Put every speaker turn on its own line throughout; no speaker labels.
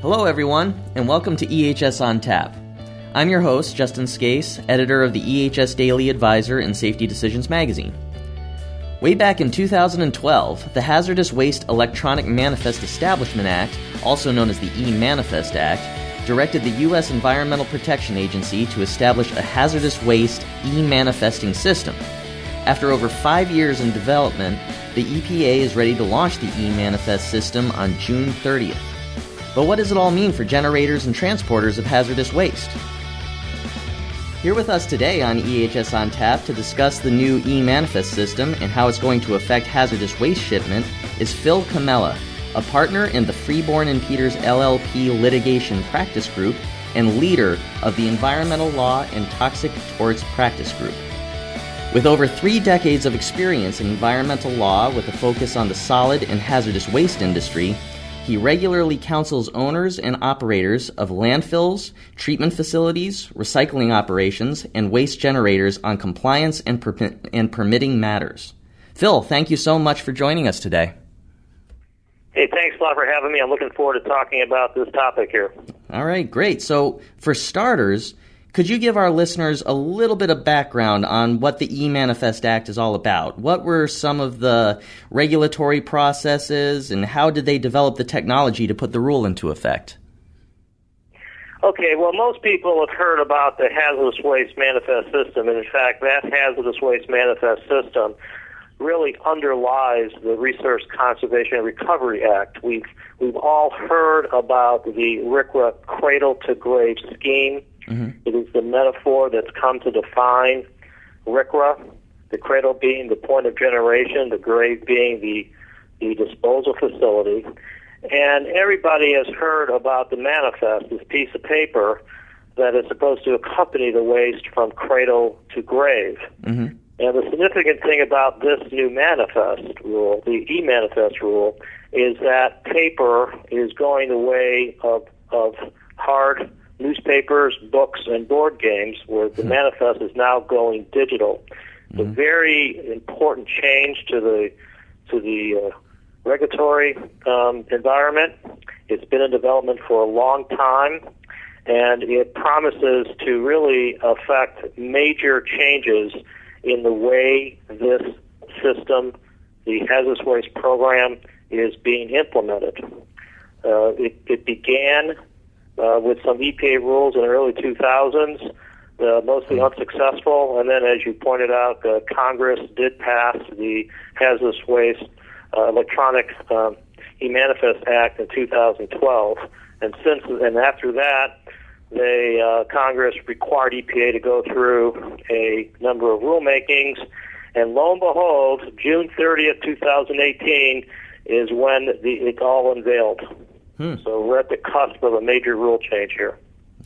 Hello, everyone, and welcome to EHS on Tap. I'm your host, Justin Scace, editor of the EHS Daily Advisor and Safety Decisions magazine. Way back in 2012, the Hazardous Waste Electronic Manifest Establishment Act, also known as the E Manifest Act, directed the U.S. Environmental Protection Agency to establish a hazardous waste e manifesting system. After over five years in development, the EPA is ready to launch the e manifest system on June 30th. But what does it all mean for generators and transporters of hazardous waste? Here with us today on EHS on Tap to discuss the new e manifest system and how it's going to affect hazardous waste shipment is Phil Comella, a partner in the Freeborn and Peters LLP litigation practice group and leader of the Environmental Law and Toxic Torts Practice Group. With over three decades of experience in environmental law with a focus on the solid and hazardous waste industry, he regularly counsels owners and operators of landfills, treatment facilities, recycling operations, and waste generators on compliance and, per- and permitting matters. Phil, thank you so much for joining us today.
Hey, thanks a lot for having me. I'm looking forward to talking about this topic here.
All right, great. So, for starters, could you give our listeners a little bit of background on what the E Manifest Act is all about? What were some of the regulatory processes and how did they develop the technology to put the rule into effect?
Okay, well, most people have heard about the Hazardous Waste Manifest System, and in fact, that Hazardous Waste Manifest System really underlies the Resource Conservation and Recovery Act. We've we've all heard about the RCRA cradle to grave scheme. Mm-hmm. It is the metaphor that's come to define RCRA, the cradle being the point of generation, the grave being the the disposal facility. And everybody has heard about the manifest, this piece of paper that is supposed to accompany the waste from cradle to grave. Mm-hmm. And the significant thing about this new manifest rule, the e-manifest rule, is that paper is going the way of, of hard newspapers, books, and board games, where the hmm. manifest is now going digital. It's mm-hmm. a very important change to the to the uh, regulatory um, environment. It's been in development for a long time, and it promises to really affect major changes in the way this system, the hazardous waste program, is being implemented. Uh, it, it, began uh, with some EPA rules in the early 2000s, uh, mostly unsuccessful, and then, as you pointed out, uh, Congress did pass the Hazardous Waste uh, Electronic um, E-Manifest Act in 2012, and since and after that, they uh, Congress required EPA to go through a number of rulemakings, and lo and behold, June 30th, 2018, is when the, it all unveiled. Hmm. So we're at the cusp of a major rule change here.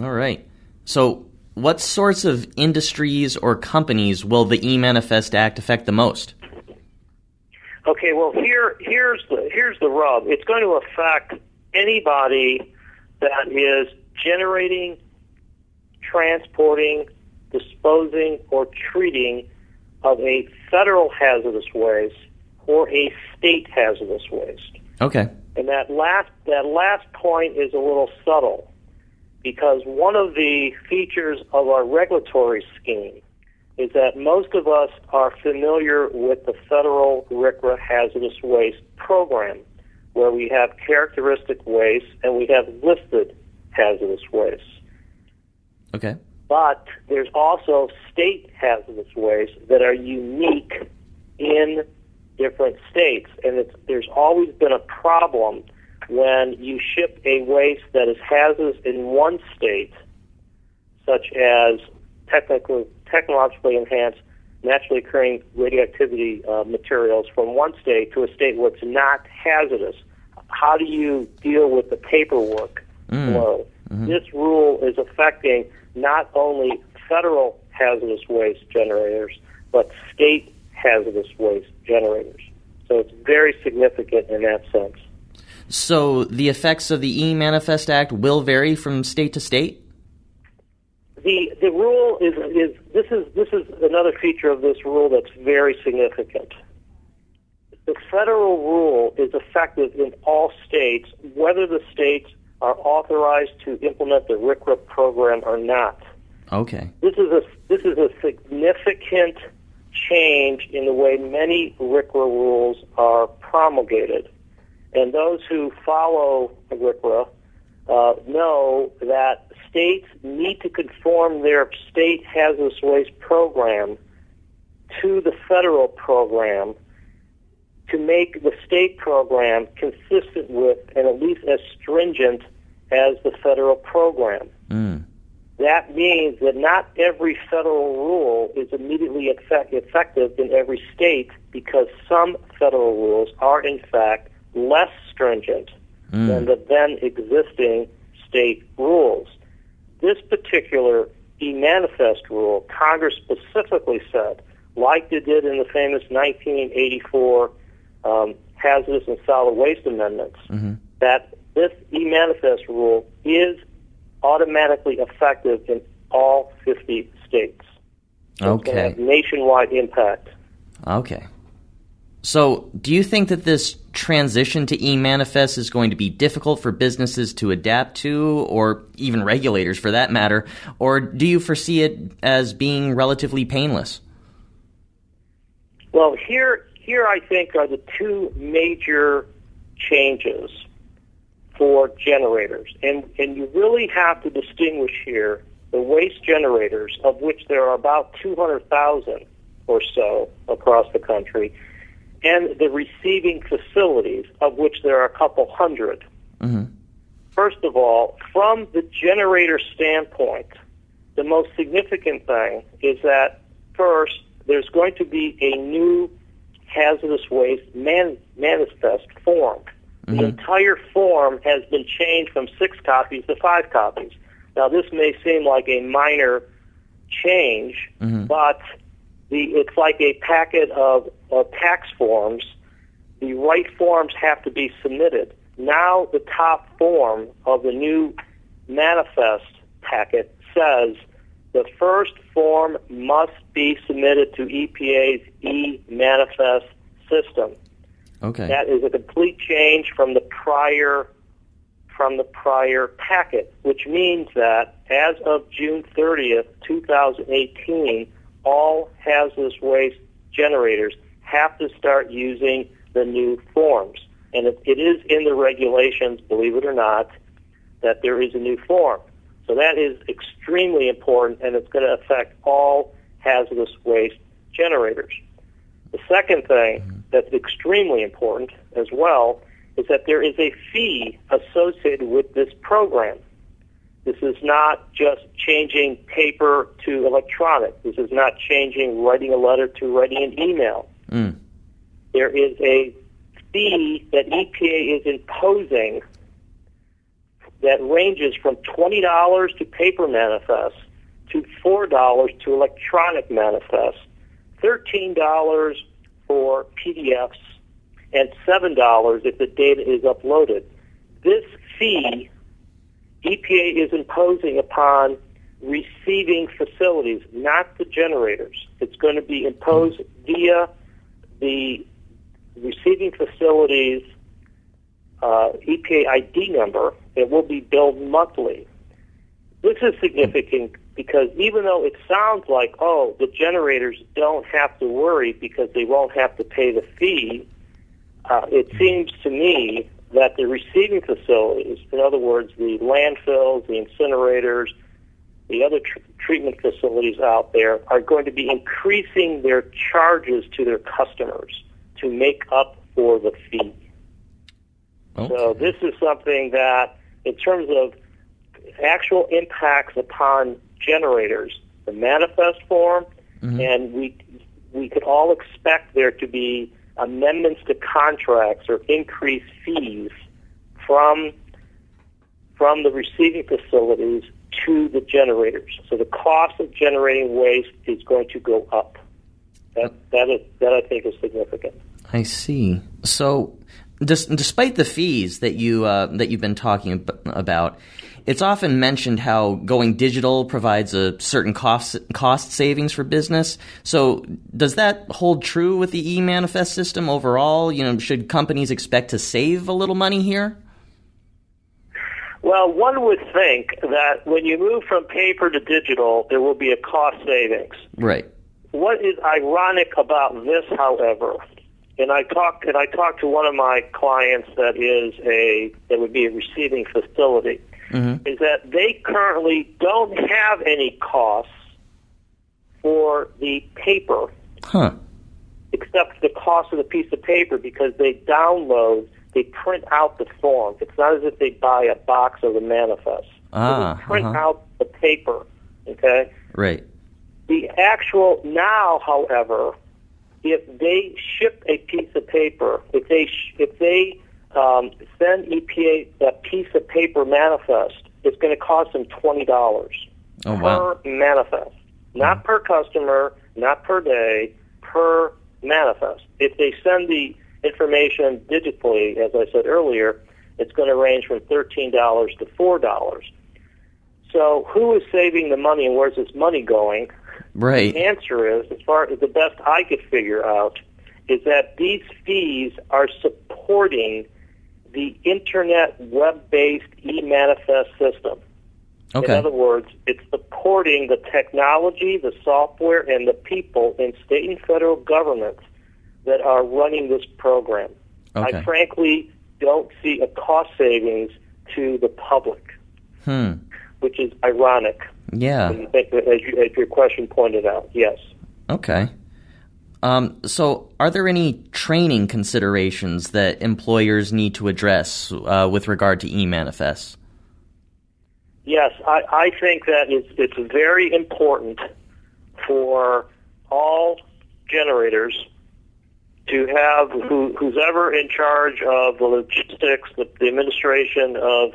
All right. So, what sorts of industries or companies will the E Manifest Act affect the most?
Okay, well here here's the here's the rub. It's going to affect anybody that is generating, transporting, disposing, or treating of a federal hazardous waste or a state hazardous waste.
Okay.
And that last that last point is a little subtle because one of the features of our regulatory scheme is that most of us are familiar with the federal RCRA hazardous waste program, where we have characteristic waste and we have listed hazardous waste.
Okay.
But there's also state hazardous waste that are unique in different states, and there's always been a problem when you ship a waste that is hazardous in one state, such as technically, technologically enhanced naturally occurring radioactivity uh, materials from one state to a state where it's not hazardous. How do you deal with the paperwork mm. flow? Mm-hmm. This rule is affecting not only federal hazardous waste generators, but state hazardous waste generators. So it's very significant in that sense.
So the effects of the E Manifest Act will vary from state to state?
The the rule is is this is this is another feature of this rule that's very significant. The federal rule is effective in all states, whether the states are authorized to implement the RCRA program or not.
Okay.
This is a this is a significant change in the way many RCRA rules are promulgated, and those who follow RCRA uh, know that states need to conform their state hazardous waste program to the federal program to make the state program consistent with and at least as stringent as the federal program.
Mm.
That means that not every federal rule is immediately effect- effective in every state because some federal rules are, in fact, less stringent
Mm.
than the then existing state rules. This particular e-manifest rule, Congress specifically said, like they did in the famous 1984 um, hazardous and solid waste amendments,
hmm
that this e-manifest rule is automatically effective in all 50 states. So
Okay.
nationwide impact.
Okay. So, do you think that this transition to e-manifest is going to be difficult for businesses to adapt to, or even regulators for that matter, or do you foresee it as being relatively painless?
Well, here, here I think are the two major changes for generators, and and you really have to distinguish here the waste generators, of which there are about 200,000 or so across the country, and the receiving facilities, of which there are a couple hundred.
hmm
First of all, from the generator standpoint, the most significant thing is that first, there's going to be a new hazardous waste man- manifest form. The
Mhm.
entire form has been changed from six copies to five copies. Now, this may seem like a minor change,
Mhm.
but the it's like a packet of, of tax forms. The right forms have to be submitted. Now, the top form of the new manifest packet says the first form must be submitted to EPA's e-manifest system.
Okay.
That is a complete change from the prior from the prior packet, which means that as of June 30th, 2018, all hazardous waste generators have to start using the new forms. And it, it is in the regulations, believe it or not, that there is a new form. So that is extremely important, and it's going to affect all hazardous waste generators. The second thing that's extremely important as well is that there is a fee associated with this program. This is not just changing paper to electronic. This is not changing writing a letter to writing an email.
Mm.
There is a fee that EPA is imposing that ranges from $20 to paper manifests to $4 to electronic manifests, $13 for PDFs, and $7 if the data is uploaded. This fee EPA is imposing upon receiving facilities, not the generators. It's going to be imposed via the receiving facilities uh, EPA ID number. It will be billed monthly. This is significant because even though it sounds like, oh, the generators don't have to worry because they won't have to pay the fee, uh, it seems to me that the receiving facilities, in other words, the landfills, the incinerators, the other tr- treatment facilities out there, are going to be increasing their charges to their customers to make up for the fee.
Okay.
So this is something that, in terms of actual impacts upon generators, the manifest form,
Mhm.
and we we could all expect there to be amendments to contracts or increased fees from from the receiving facilities to the generators. So the cost of generating waste is going to go up. That that is that I think is significant.
I see. So, dis- despite the fees that you uh, that you've been talking ab- about, it's often mentioned how going digital provides a certain cost cost savings for business. So, does that hold true with the e-manifest system overall? You know, should companies expect to save a little money here?
Well, one would think that when you move from paper to digital, there will be a cost savings.
Right.
What is ironic about this, however, and I talked and I talked to one of my clients that is a that would be a receiving facility,
Mm-hmm.
is that they currently don't have any costs for the paper
Huh.
except the cost of the piece of paper because they download, they print out the form. It's not as if they buy a box of the manifest. So
Ah,
they print
uh-huh.
out the paper. Okay.
Right.
The actual now, however, if they ship a piece of paper, if they sh- if they um, send EPA that piece of paper manifest, it's going to cost them twenty dollars
Oh
per manifest, not per customer, not per day, per manifest. If they send the information digitally, as I said earlier, it's going to range from thirteen dollars to four dollars. So, who is saving the money, and where's this money going?
Right.
The answer is, as far as the best I could figure out, is that these fees are supporting the internet web-based e-manifest system. In other words, it's supporting the technology, the software, and the people in state and federal governments that are running this program.
Okay.
I frankly don't see a cost savings to the public,
Hmm.
which is ironic.
Yeah.
As, you, as your question pointed out, yes.
Okay. Um, so, are there any training considerations that employers need to address uh, with regard to e-manifests?
Yes, I, I think that it's, it's very important for all generators to have who, who's ever in charge of the logistics, the, the administration of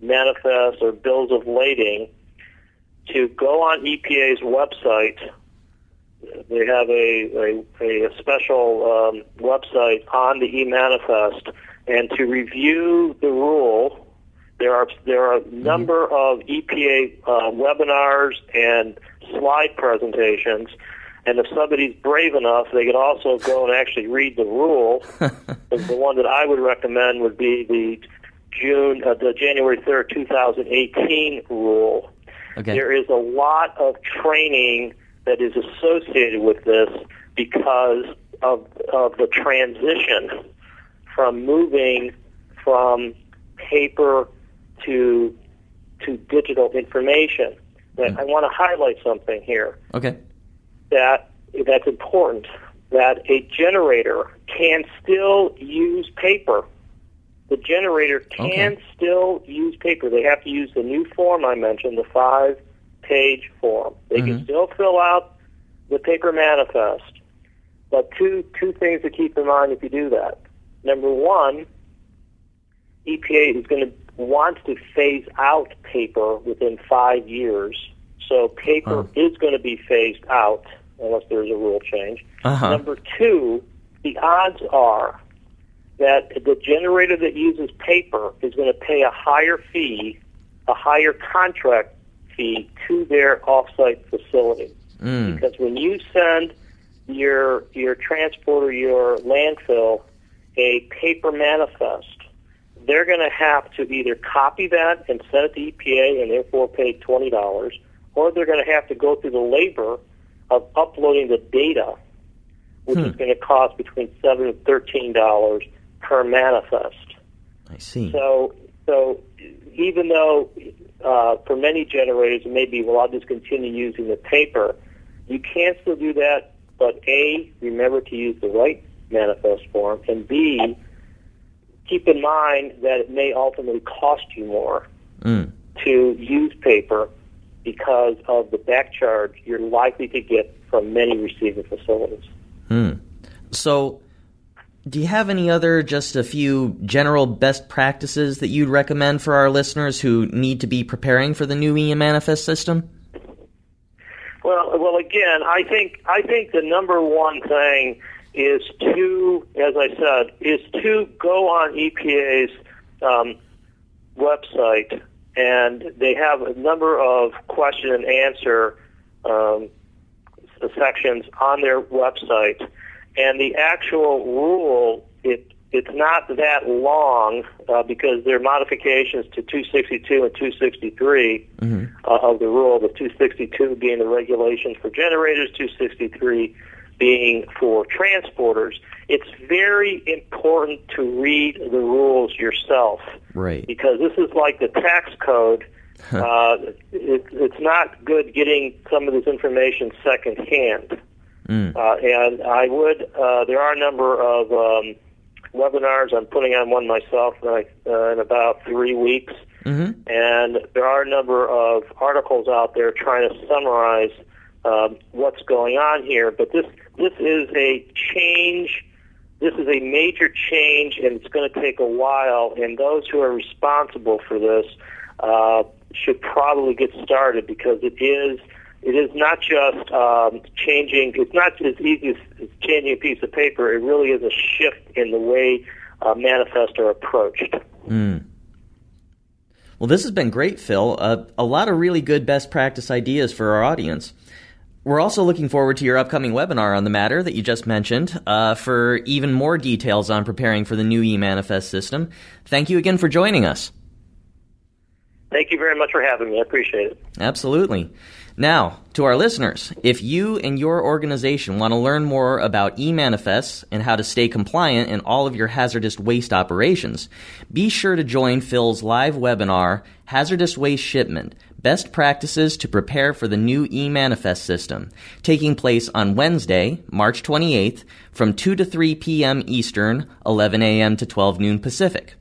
manifests or bills of lading, to go on EPA's website. They have a, a, a special um, website on the e-manifest, and to review the rule there are there are a number of EPA uh, webinars and slide presentations, and if somebody's brave enough, they could also go and actually read the rule. The one that I would recommend would be the June, uh, the January third, two thousand eighteen rule.
Okay.
There is a lot of training that is associated with this because of of the transition from moving from paper to to digital information. But hmm. I want to highlight something here
Okay.
that that's important. That a generator can still use paper. The generator can
Okay.
still use paper. They have to use the new form I mentioned, the five-page form. They can
Mhm.
still fill out the paper manifest. But two two things to keep in mind if you do that. Number one, EPA is going to want to phase out paper within five years. So paper
Oh.
is going to be phased out unless there's a rule change.
Uh-huh.
Number two, the odds are that the generator that uses paper is going to pay a higher fee, a higher contract fee to their offsite facility.
Mm.
Because when you send your your transporter, your landfill, a paper manifest, they're going to have to either copy that and send it to EPA and therefore pay twenty dollars, or they're going to have to go through the labor of uploading the data, which
Hmm.
is going to cost between seven and thirteen dollars per manifest.
I see.
So, so even though uh, for many generators it may be, well, I'll just continue using the paper, you can still do that. But A, remember to use the right manifest form, and B, keep in mind that it may ultimately cost you more
Mm.
to use paper because of the back charge you're likely to get from many receiving facilities.
Hmm. So, do you have any other, just a few general best practices that you'd recommend for our listeners who need to be preparing for the new e manifest system?
Well, well, again, I think I think the number one thing is to, as I said, is to go on EPA's um, website, and they have a number of question and answer um, sections on their website, and the actual rule it it's not that long uh, because there are modifications to 262 and 263 mm-hmm. uh, of the rule. The 262 being the regulations for generators, 263 being for transporters. It's very important to read the rules yourself,
right?
Because this is like the tax code. uh, it, it's not good getting some of this information secondhand. Mm. Uh, and I would. Uh, there are a number of um, webinars. I'm putting on one myself uh, in about three weeks. Mm-hmm. And there are a number of articles out there trying to summarize um, what's going on here. But this this is a change. This is a major change, and it's going to take a while. And those who are responsible for this uh, should probably get started because it is it is not just um, changing. It's not as easy as changing a piece of paper. It really is a shift in the way uh, manifests are approached.
Mm. Well, this has been great, Phil. Uh, a lot of really good best practice ideas for our audience. We're also looking forward to your upcoming webinar on the matter that you just mentioned uh, for even more details on preparing for the new eManifest system. Thank you again for joining us.
Thank you very much for having me. I appreciate it.
Absolutely. Now, to our listeners, if you and your organization want to learn more about e manifests and how to stay compliant in all of your hazardous waste operations, be sure to join Phil's live webinar, Hazardous Waste Shipment Best Practices to Prepare for the New e Manifest System, taking place on Wednesday, March 28th from 2 to 3 p.m. Eastern, 11 a.m. to 12 noon Pacific.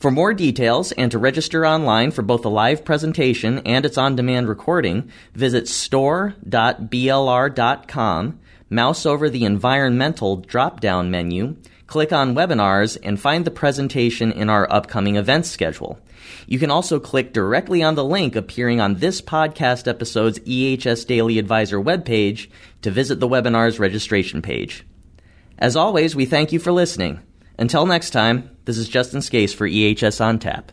For more details and to register online for both the live presentation and its on demand recording, visit store.blr.com, mouse over the environmental drop down menu, click on webinars, and find the presentation in our upcoming events schedule. You can also click directly on the link appearing on this podcast episode's EHS Daily Advisor webpage to visit the webinar's registration page. As always, we thank you for listening. Until next time, this is Justin Scace for EHS on Tap.